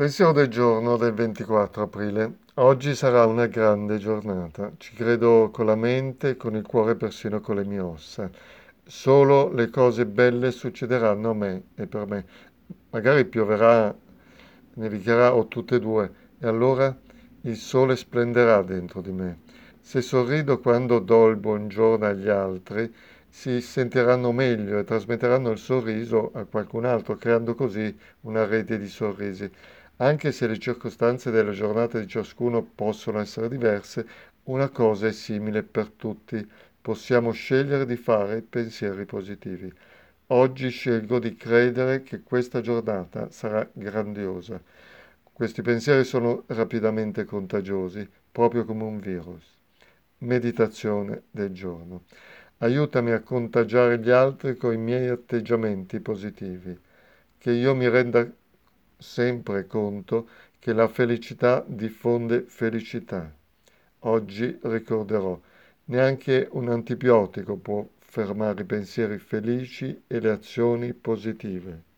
Pensiero del giorno del 24 aprile. Oggi sarà una grande giornata. Ci credo con la mente, con il cuore, persino con le mie ossa. Solo le cose belle succederanno a me e per me. Magari pioverà, nevicherà o tutte e due, e allora il sole splenderà dentro di me. Se sorrido quando do il buongiorno agli altri, si sentiranno meglio e trasmetteranno il sorriso a qualcun altro, creando così una rete di sorrisi. Anche se le circostanze della giornata di ciascuno possono essere diverse, una cosa è simile per tutti. Possiamo scegliere di fare pensieri positivi. Oggi scelgo di credere che questa giornata sarà grandiosa. Questi pensieri sono rapidamente contagiosi, proprio come un virus. Meditazione del giorno. Aiutami a contagiare gli altri con i miei atteggiamenti positivi. Che io mi renda sempre conto che la felicità diffonde felicità. Oggi ricorderò, neanche un antibiotico può fermare i pensieri felici e le azioni positive.